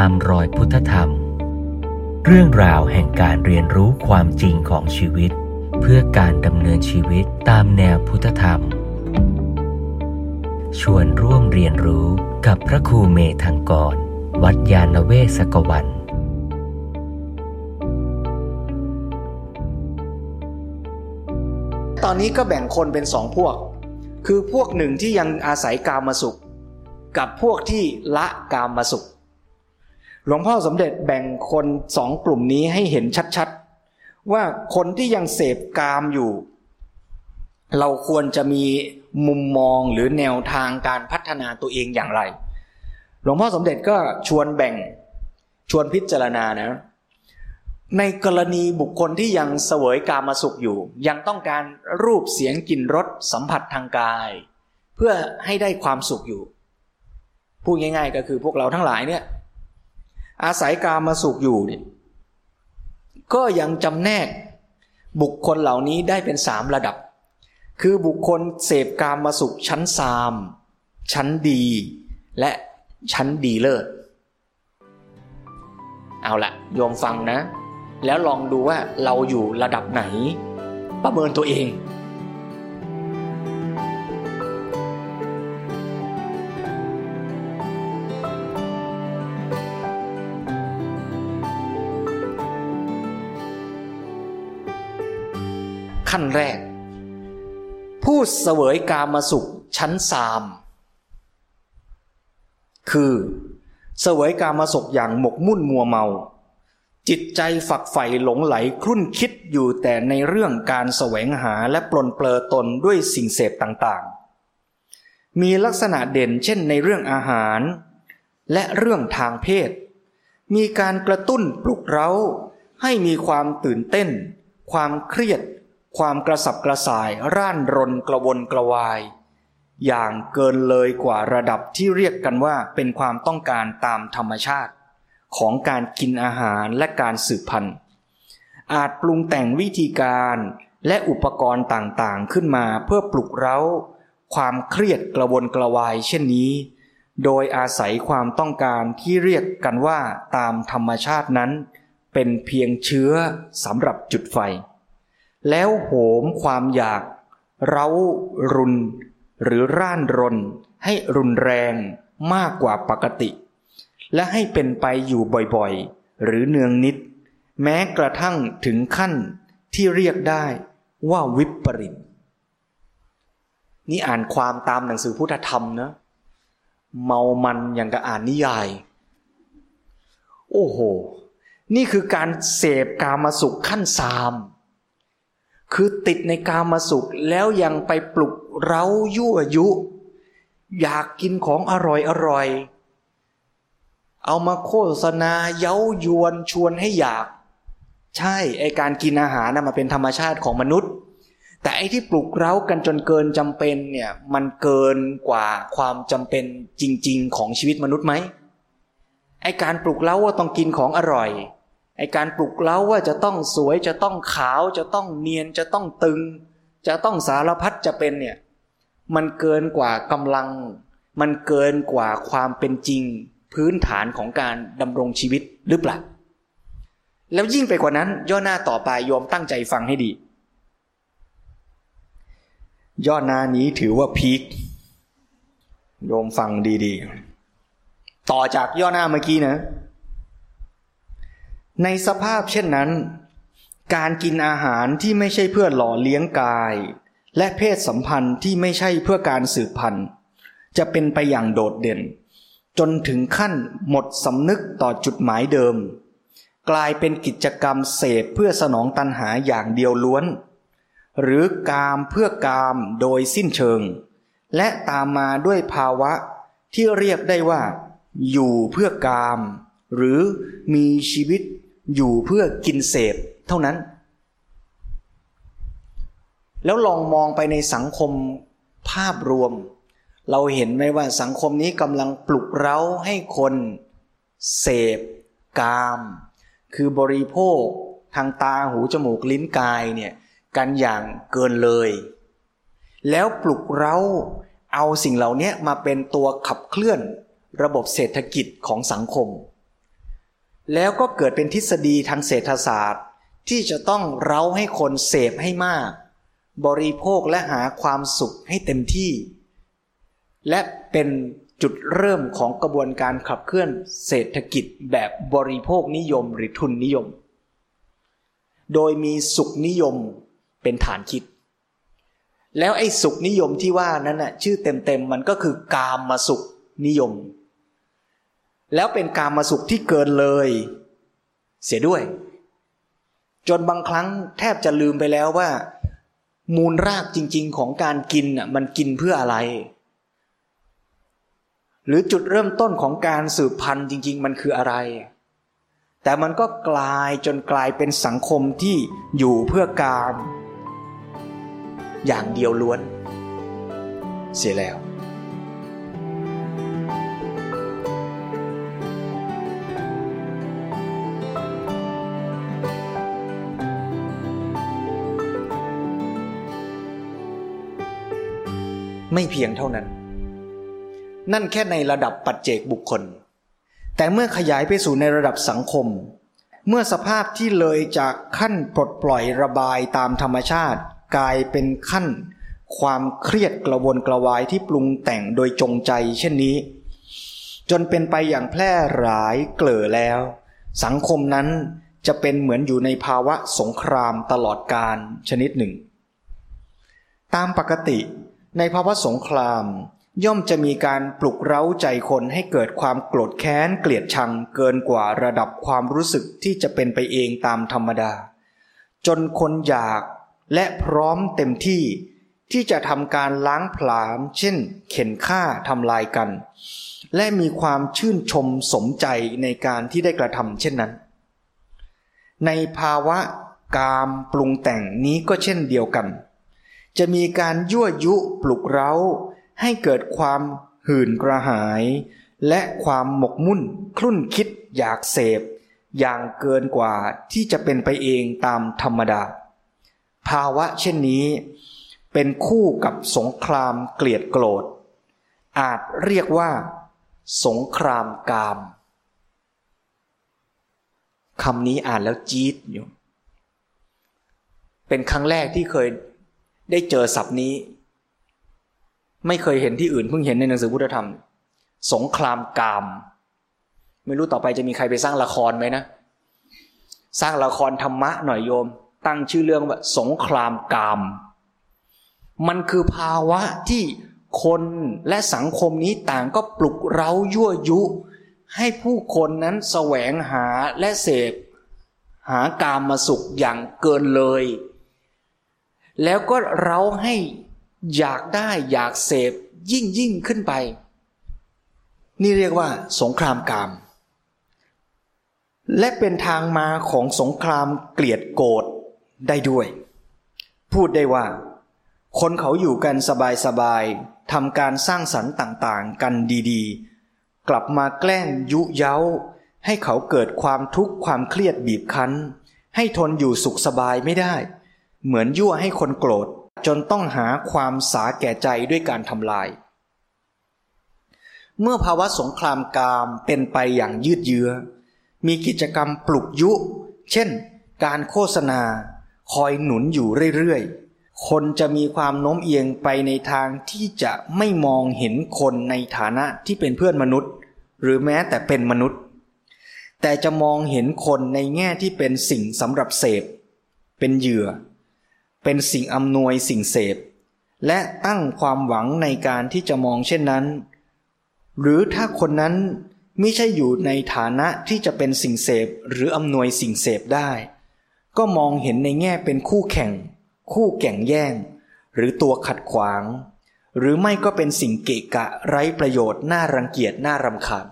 ตามรอยพุทธธรรม เรื่องราวแห่งการเรียนรู้ความจริงของชีวิต เพื่อการดำเนินชีวิตตามแนวพุทธธรรม ชวนร่วมเรียนรู้กับพระครูเมธังกร วัดยาณเวศกวันตอนนี้ก็แบ่งคนเป็นสองพวก คือพวกหนึ่งที่ยังอาศัยกามาสุข กับพวกที่ละกามาสุข หลวงพ่อสมเด็จแบ่งคนสองกลุ่มนี้ให้เห็นชัดๆ ว่าคนที่ยังเสพกามอยู่ เราควรจะมีมุมมองหรือแนวทางการพัฒนาตัวเองอย่างไร หลวงพ่อสมเด็จก็ชวนแบ่งชวนพิจารณานะในกรณีบุคคลที่ยังเสวยกามาสุขอยู่ ยังต้องการรูปเสียงกลิ่นรสสัมผัสทางกาย เพื่อให้ได้ความสุขอยู่ พูดง่าย ๆ ก็คือพวกเราทั้งหลายเนี่ย อาศัยกามาสุขอยู่เนี่ยก็ยังจำแนกบุคคลเหล่านี้ได้เป็นสามระดับ คือบุคคลเสพกามาสุขชั้นสาม ชั้นดี และชั้นดีเลิศ เอาละโยมฟังนะ แล้วลองดูว่าเราอยู่ระดับไหน ประเมินตัวเอง ขั้นแรก ผู้เสวยกามสุขชั้นสามคือเสวยกามสุขอย่างหมกมุ่นมัวเมา จิตใจฝักใฝ่หลงไหลครุ่นคิดอยู่แต่ในเรื่องการแสวงหาและปลนเปลือตนด้วยสิ่งเสพต่างๆ มีลักษณะเด่นเช่นในเรื่องอาหาร และเรื่องทางเพศ มีการกระตุ้นปลุกเร้าให้มีความตื่นเต้น ความเครียด ความกระสับกระส่ายร่านรนกระวนกระวาย อย่างเกินเลยกว่าระดับที่เรียกกันว่าเป็นความต้องการตามธรรมชาติ ของการกินอาหารและการสืบพันธุ์ อาจปรุงแต่งวิธีการและอุปกรณ์ต่างๆขึ้นมาเพื่อปลุกเร้า ความเครียดกระวนกระวายเช่นนี้ โดยอาศัยความต้องการที่เรียกกันว่าตามธรรมชาตินั้น เป็นเพียงเชื้อสำหรับจุดไฟ แล้วโหมความอยาก เร้ารุน หรือร่านรน ให้รุนแรงมากกว่าปกติ และให้เป็นไปอยู่บ่อยๆ หรือเนืองนิด แม้กระทั่งถึงขั้นที่เรียกได้ว่าวิปริตนี่อ่านความตามหนังสือพุทธธรรมนะเมามันอย่างกับอ่านนิยาย โอ้โห นี่คือการเสพกามาสุขขั้นสาม คือติดในกามาสุขแล้วยังไปปลุกเร้ายั่วยุ อยากกินของอร่อยอร่อย เอามาโฆษณาเย้ายวนชวนให้อยาก ใช่ไอการกินอาหารนะมันเป็นธรรมชาติของมนุษย์ แต่ไอที่ปลุกเร้ากันจนเกินจำเป็นเนี่ยมันเกินกว่าความจำเป็นจริง ๆ ของชีวิตมนุษย์ไหมไอการปลุกเร้าว่าต้องกินของอร่อย ไอการปลุกเร้าว่าจะต้องสวยจะต้องขาวจะต้องเนียนจะต้องตึง จะต้องสารพัดจะเป็นเนี่ยมันเกินกว่ากำลัง มันเกินกว่าความเป็นจริง พื้นฐานของการดำรงชีวิตหรือเปล่าแล้วยิ่งไปกว่านั้น ย่อหน้าต่อไปโยมตั้งใจฟังให้ดี ย่อหน้านี้ถือว่าพีคโยมฟังดีๆ ต่อจากย่อหน้าเมื่อกี้นะ ในสภาพเช่นนั้น การกินอาหารที่ไม่ใช่เพื่อหล่อเลี้ยงกาย และเพศสัมพันธ์ที่ไม่ใช่เพื่อการสืบพันธุ์ จะเป็นไปอย่างโดดเด่น จนถึงขั้นหมดสำนึกต่อจุดหมายเดิม กลายเป็นกิจกรรมเสพเพื่อสนองตันหาอย่างเดียวล้วน หรือกามเพื่อกามโดยสิ้นเชิง และตามมาด้วยภาวะที่เรียกได้ว่า อยู่เพื่อกาม หรือมีชีวิต อยู่เพื่อกินเสพเท่านั้น แล้วลองมองไปในสังคมภาพรวม เราเห็นไหมว่าสังคมนี้กำลังปลุกเร้าให้คนเสพกาม คือบริโภคทางตาหูจมูกลิ้นกายเนี่ยกันอย่างเกินเลย แล้วปลุกเร้าเอาสิ่งเหล่านี้มาเป็นตัวขับเคลื่อนระบบเศรษฐกิจของสังคม แล้วก็เกิดเป็นทฤษฎีทางเศรษฐศาสตร์ ที่จะต้องเร้าให้คนเสพให้มาก บริโภคและหาความสุขให้เต็มที่ และเป็นจุดเริ่มของกระบวนการขับเคลื่อนเศรษฐกิจแบบบริโภคนิยมหรือทุนนิยม โดยมีสุขนิยมเป็นฐานคิด แล้วไอ้สุขนิยมที่ว่านั้นน่ะชื่อเต็มๆมันก็คือกามมาสุขนิยม แล้วเป็นกามมาสุขที่เกินเลย เสียด้วย จนบางครั้งแทบจะลืมไปแล้วว่า มูลรากจริง ๆ ของการกินอะมันกินเพื่ออะไร หรือจุดเริ่มต้นของการสืบพันธุ์จริง ๆ มันคืออะไร แต่มันก็กลายจนกลายเป็นสังคมที่อยู่เพื่อการ อย่างเดียวล้วน เสียแล้ว ไม่เพียงเท่านั้น นั่นแค่ในระดับปัจเจกบุคคล แต่เมื่อขยายไปสู่ในระดับสังคม เมื่อสภาพที่เลยจากขั้นปลดปล่อยระบายตามธรรมชาติ กลายเป็นขั้น ความเครียดกระวนกระวายที่ปรุงแต่งโดยจงใจ เช่นนี้ จนเป็นไปอย่างแพร่หลายเกลือแล้ว สังคมนั้นจะเป็นเหมือนอยู่ในภาวะสงครามตลอดการชนิดหนึ่ง ตามปกติ ในภาวะสงคราม ย่อมจะมีการปลุกเร้าใจคนให้เกิดความโกรธแค้นเกลียดชังเกินกว่าระดับความรู้สึกที่จะเป็นไปเองตามธรรมดา จนคนอยากและพร้อมเต็มที่ที่จะทำการล้างผลาญเช่น เข็นฆ่าทำลายกัน และมีความชื่นชมสมใจในการที่ได้กระทำเช่นนั้น ในภาวะกามปรุงแต่งนี้ก็เช่นเดียวกัน จะมีการยั่วยุปลุกเร้า ให้เกิดความหื่นกระหาย และความหมกมุ่นคลุ่นคิดอยากเสพ อย่างเกินกว่าที่จะเป็นไปเองตามธรรมดา ภาวะเช่นนี้ เป็นคู่กับสงครามเกลียดโกรธ อาจเรียกว่า สงครามกามคำนี้อ่านแล้วจี๊ดอยู่ เป็นครั้งแรกที่เคย ได้เจอศัพท์นี้ ไม่เคยเห็นที่อื่นเพิ่งเห็นในหนังสือพุทธธรรม สงครามกาม ไม่รู้ต่อไปจะมีใครไปสร้างละครไหมนะ สร้างละครธรรมะหน่อยโยม ตั้งชื่อเรื่องว่า สงครามกาม มันคือภาวะที่คนและสังคมนี้ต่างก็ปลุกเร้ายั่วยุ ให้ผู้คนนั้นแสวงหาและเสพ หากามมาสุขอย่างเกินเลย แล้วก็เราให้อยากได้อยากเสพยิ่งยิ่งขึ้นไป นี่เรียกว่า สงครามกาม และเป็นทางมาของสงครามเกลียดโกรธได้ด้วย พูดได้ว่า คนเขาอยู่กันสบายๆทำการสร้างสรรค์ต่างๆ กันดีๆ กลับมาแกล้งยุเย้า ให้เขาเกิดความทุกข์ความเครียดบีบคั้น ให้ทนอยู่สุขสบายไม่ได้ เหมือนยั่วให้คนโกรธ จนต้องหาความสาแก่ใจด้วยการทำลาย เมื่อภาวะสงครามกามเป็นไปอย่างยืดเยื้อ มีกิจกรรมปลุกยุ เช่น การโฆษณา คอยหนุนอยู่เรื่อยๆ คนจะมีความโน้มเอียงไปในทางที่จะไม่มองเห็นคนในฐานะที่เป็นเพื่อนมนุษย์ หรือแม้แต่เป็นมนุษย์ แต่จะมองเห็นคนในแง่ที่เป็นสิ่งสำหรับเสพ เป็นเหยื่อ เป็นสิ่งอำนวยสิ่งเสพ และตั้งความหวังในการที่จะมองเช่นนั้น หรือถ้าคนนั้นไม่ใช่อยู่ในฐานะที่จะเป็นสิ่งเสพหรืออำนวยสิ่งเสพได้ ก็มองเห็นในแง่เป็นคู่แข่ง คู่แข่งแย่ง หรือตัวขัดขวาง หรือไม่ก็เป็นสิ่งเกะกะไร้ประโยชน์น่ารังเกียจน่ารำคาญ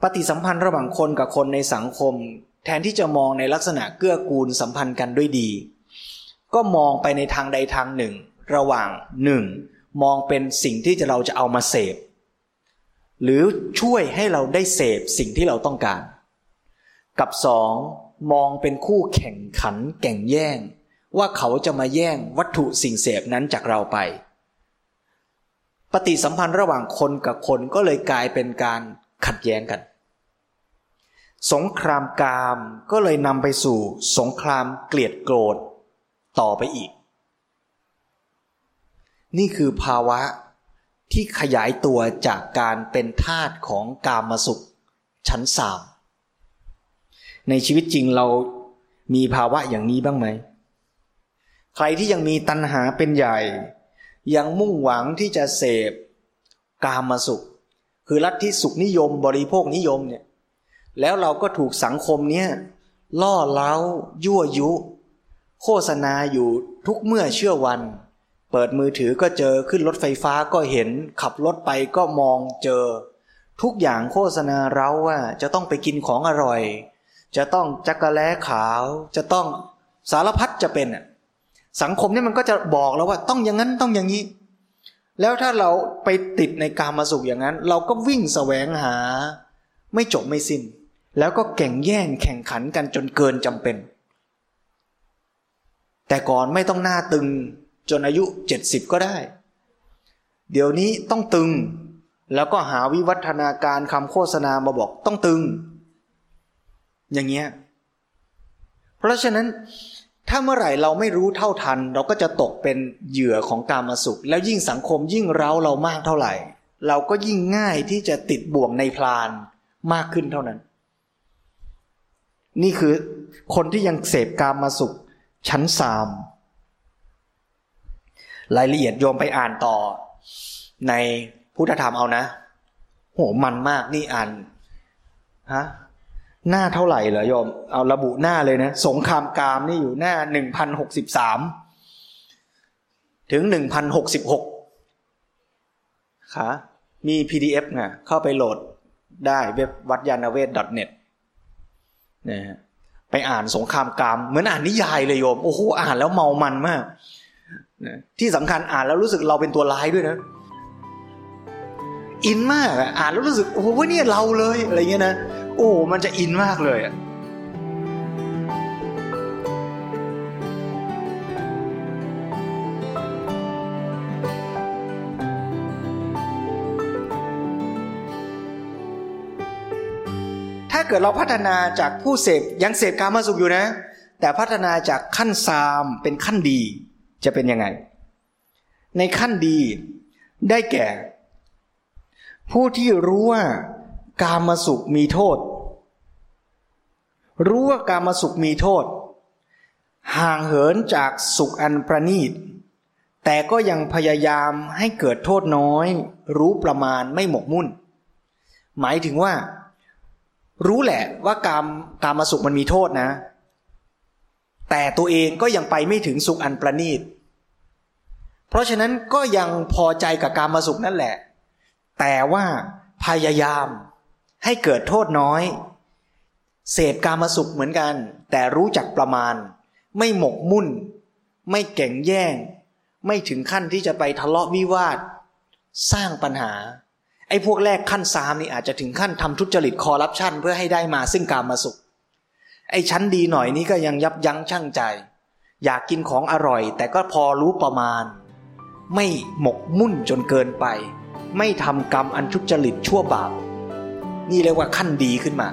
ปฏิสัมพันธ์ระหว่างคนกับคนในสังคม แทนที่จะมองในลักษณะเกื้อกูลสัมพันธ์กันด้วยดี ก็มองไปในทางใดทางหนึ่ง ระหว่างหนึ่งมองเป็นสิ่งที่จะเราจะเอามาเสพ หรือช่วยให้เราได้เสพสิ่งที่เราต้องการ กับสองมองเป็นคู่แข่งขันแก่งแย่ง ว่าเขาจะมาแย่งวัตถุสิ่งเสพนั้นจากเราไป ปฏิสัมพันธ์ระหว่างคนกับคนก็เลยกลายเป็นการขัดแย้งกัน สงครามกามก็เลยนำไปสู่สงครามเกลียดโกรธ ต่อไปอีก นี่คือภาวะที่ขยายตัวจากการเป็นทาตของกามสุข ชั้นสามในชีวิตจริงเรามีภาวะอย่างนี้บ้างไหม ใครที่ยังมีตัณหาเป็นใหญ่ ยังมุ่งหวังที่จะเสพ กามสุข คือรัฐที่สุขนิยมบริโภคนิยมเนี่ยแล้วเราก็ถูกสังคมเนี้ยล่อเล้ายั่วยุ โฆษณาอยู่ทุกเมื่อเชื่อวัน เปิดมือถือก็เจอขึ้นรถไฟฟ้าก็เห็น ขับรถไปก็มองเจอ ทุกอย่างโฆษณาเราว่าจะต้องไปกินของอร่อย จะต้องจักระแล้ขาว จะต้องสารพัดจะเป็นสังคมนี่มันก็จะบอกแล้วว่าต้องอย่างนั้นต้องอย่างนี้ แล้วถ้าเราไปติดในการมาสุขอย่างนั้น เราก็วิ่งแสวงหา ไม่จบไม่สิน้น แล้วก็แข่งแย่งแข่งขันกันจนเกินจำเป็น แต่ก่อนไม่ต้องหน้าตึงจนอายุเจ็ดสิบก็ได้ เดี๋ยวนี้ต้องตึง แล้วก็หาวิวัฒนาการคำโฆษณามาบอกต้องตึง อย่างเงี้ย เพราะฉะนั้นถ้าเมื่อไหร่เราไม่รู้เท่าทัน เราก็จะตกเป็นเหยื่อของการมาสุข แล้วยิ่งสังคมยิ่งเร้าเรามากเท่าไหร่ เราก็ยิ่งง่ายที่จะติดบ่วงในพลานมากขึ้นเท่านั้น นี่คือคนที่ยังเสพกามมาสุข ชั้นสามรายละเอียดโยมไปอ่านต่อ ในพุทธธรรมเอานะ โหมันมากนี่อ่านฮะหน้าเท่าไหร่เหรอโยม เอาระบุหน้าเลยนะ สงครามกามนี่อยู่หน้าหนึ่งพันหกสิบสามถึงหนึ่งพันหกสิบหกค่ะมี PDF ไงเข้าไปโหลดได้เว็บวัดยานเวท .net นะฮะ ไปอ่านสงครามกามเหมือนอ่านนิยายเลยโยมโอ้โหอ่านแล้วเมามันมากนะที่สำคัญอ่านแล้วรู้สึกเราเป็นตัวร้ายด้วยนะอินมากอ่านแล้วรู้สึกโอ้โหเนี่ยเราเลยอะไรเงี้ยนะโอ้มันจะอินมากเลยอะ กิดเราพัฒนาจากผู้เสพยังเสพการมาสุขอยู่นะ แต่พัฒนาจากขั้นซามเป็นขั้นดีจะเป็นยังไง ในขั้นดีได้แก่ ผู้ที่รู้ว่าการมาสุขมีโทษ รู้ว่าการมาสุขมีโทษ ห่างเหินจากสุขอันประณีต แต่ก็ยังพยายามให้เกิดโทษน้อย รู้ประมาณไม่หมกมุ่น หมายถึงว่า รู้แหละว่ากามกามมาสุขมันมีโทษนะ แต่ตัวเองก็ยังไปไม่ถึงสุขอันประณีต เพราะฉะนั้นก็ยังพอใจกับกามมาสุขนั่นแหละ แต่ว่าพยายามให้เกิดโทษน้อย เสพกามสุขเหมือนกัน แต่รู้จักประมาณ ไม่หมกมุ่น ไม่แก่งแย่ง ไม่ถึงขั้นที่จะไปทะเลาะวิวาท สร้างปัญหา ไอ้พวกแรกขั้นสามนี่อาจจะถึงขั้นทำทุจริตคอร์รัปชันเพื่อให้ได้มาซึ่งการมาสุข ไอ้ชั้นดีหน่อยนี้ก็ยังยับยั้งชั่งใจ อยากกินของอร่อย แต่ก็พอรู้ประมาณ ไม่หมกมุ่นจนเกินไป ไม่ทำกรรมอันทุจริตชั่วบาป นี่เรียกว่าขั้นดีขึ้นมา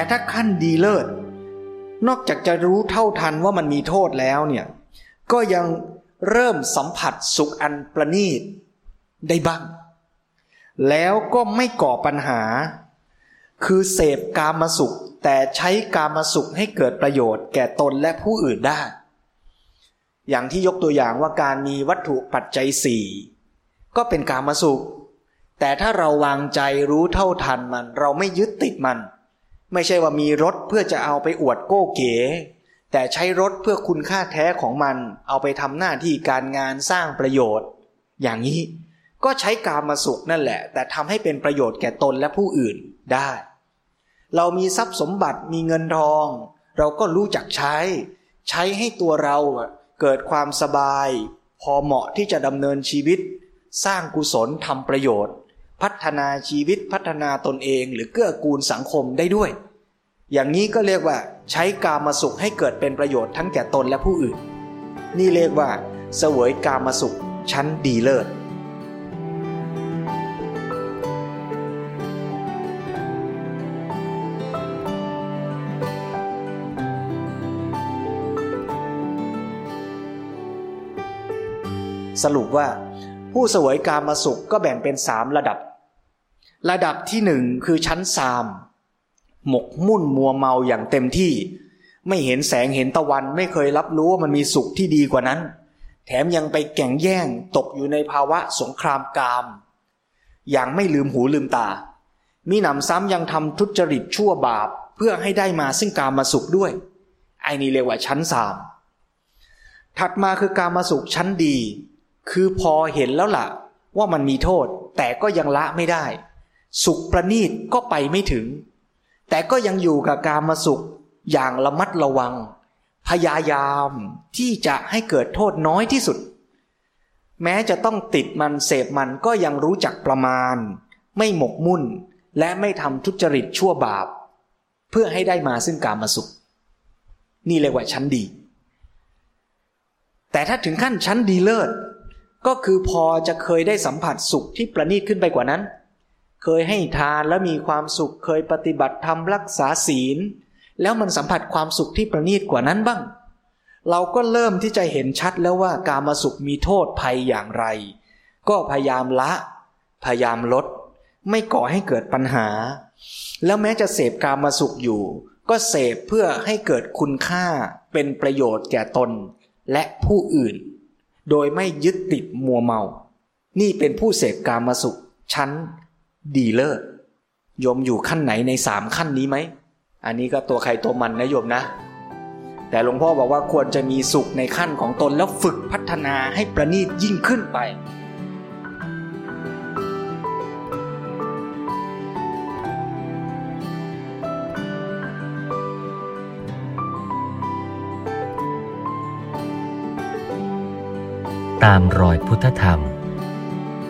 แต่ถ้าขั้นดีเลิศ นอกจากจะรู้เท่าทันว่ามันมีโทษแล้วเนี่ย ก็ยังเริ่มสัมผัสสุขอันประณีตได้บ้าง แล้วก็ไม่ก่อปัญหา คือเสพกามาสุข แต่ใช้กามาสุขให้เกิดประโยชน์แก่ตนและผู้อื่นได้ อย่างที่ยกตัวอย่างว่าการมีวัตถุปัจจัยสี่ก็เป็นกามาสุข แต่ถ้าเราวางใจรู้เท่าทันมัน เราไม่ยึดติดมัน ไม่ใช่ว่ามีรถเพื่อจะเอาไปอวดโก้เก๋ แต่ใช้รถเพื่อคุณค่าแท้ของมัน เอาไปทำหน้าที่การงานสร้างประโยชน์ อย่างนี้ก็ใช้กามาสุขนั่นแหละ แต่ทำให้เป็นประโยชน์แก่ตนและผู้อื่นได้ เรามีทรัพย์สมบัติมีเงินทอง เราก็รู้จักใช้ ใช้ให้ตัวเราเกิดความสบาย พอเหมาะที่จะดำเนินชีวิต สร้างกุศลทำประโยชน์ พัฒนาชีวิตพัฒนาตนเอง หรือเกื้อกูลสังคมได้ด้วย อย่างนี้ก็เรียกว่าใช้กามาสุขให้เกิดเป็นประโยชน์ทั้งแก่ตนและผู้อื่น นี่เรียกว่าเสวยกามาสุขชั้นดีเลิศสรุปว่าผู้เสวยกามาสุขก็แบ่งเป็นสามระดับ ระดับที่หนึ่งคือชั้นสามหมกมุ่นมัวเมาอย่างเต็มที่ ไม่เห็นแสงเห็นตะวัน ไม่เคยรับรู้ว่ามันมีสุขที่ดีกว่านั้น แถมยังไปแก่งแย่งตกอยู่ในภาวะสงครามกาม อย่างไม่ลืมหูลืมตา มีหนำซ้ำยังทำทุจริตชั่วบาปเพื่อให้ได้มาซึ่งกามาสุขด้วย ไอ้นี่เรียกว่าชั้นสามถัดมาคือกามาสุขชั้นดี คือพอเห็นแล้วล่ะ ว่ามันมีโทษ แต่ก็ยังละไม่ได้ สุขประณีตก็ไปไม่ถึง แต่ก็ยังอยู่กับการมาสุขอย่างระมัดระวัง พยายามที่จะให้เกิดโทษน้อยที่สุด แม้จะต้องติดมันเสพมันก็ยังรู้จักประมาณ ไม่หมกมุ่น และไม่ทำทุจริตชั่วบาป เพื่อให้ได้มาซึ่งการมาสุข นี่เรียกว่าชั้นดี แต่ถ้าถึงขั้นชั้นดีเลิศก็คือพอจะเคยได้สัมผัสสุขที่ประณีตขึ้นไปกว่านั้น เคยให้ทานแล้วมีความสุข เคยปฏิบัติธรรมรักษาศีล แล้วมันสัมผัสความสุขที่ประณีตกว่านั้นบ้าง เราก็เริ่มที่จะเห็นชัดแล้วว่าการมาสุขมีโทษภัยอย่างไร ก็พยายามละ พยายามลด ไม่ก่อให้เกิดปัญหา แล้วแม้จะเสพการมาสุขอยู่ ก็เสพเพื่อให้เกิดคุณค่าเป็นประโยชน์แก่ตนและผู้อื่น โดยไม่ยึดติดมัวเมา นี่เป็นผู้เสพกามาสุขชั้น ดีเลิศโยมอยู่ขั้นไหนในสามขั้นนี้ไหม อันนี้ก็ตัวใครตัวมันนะโยมนะ แต่หลวงพ่อบอกว่าควรจะมีสุขในขั้นของตนแล้วฝึกพัฒนาให้ประณีตยิ่งขึ้นไปตามรอยพุทธธรรม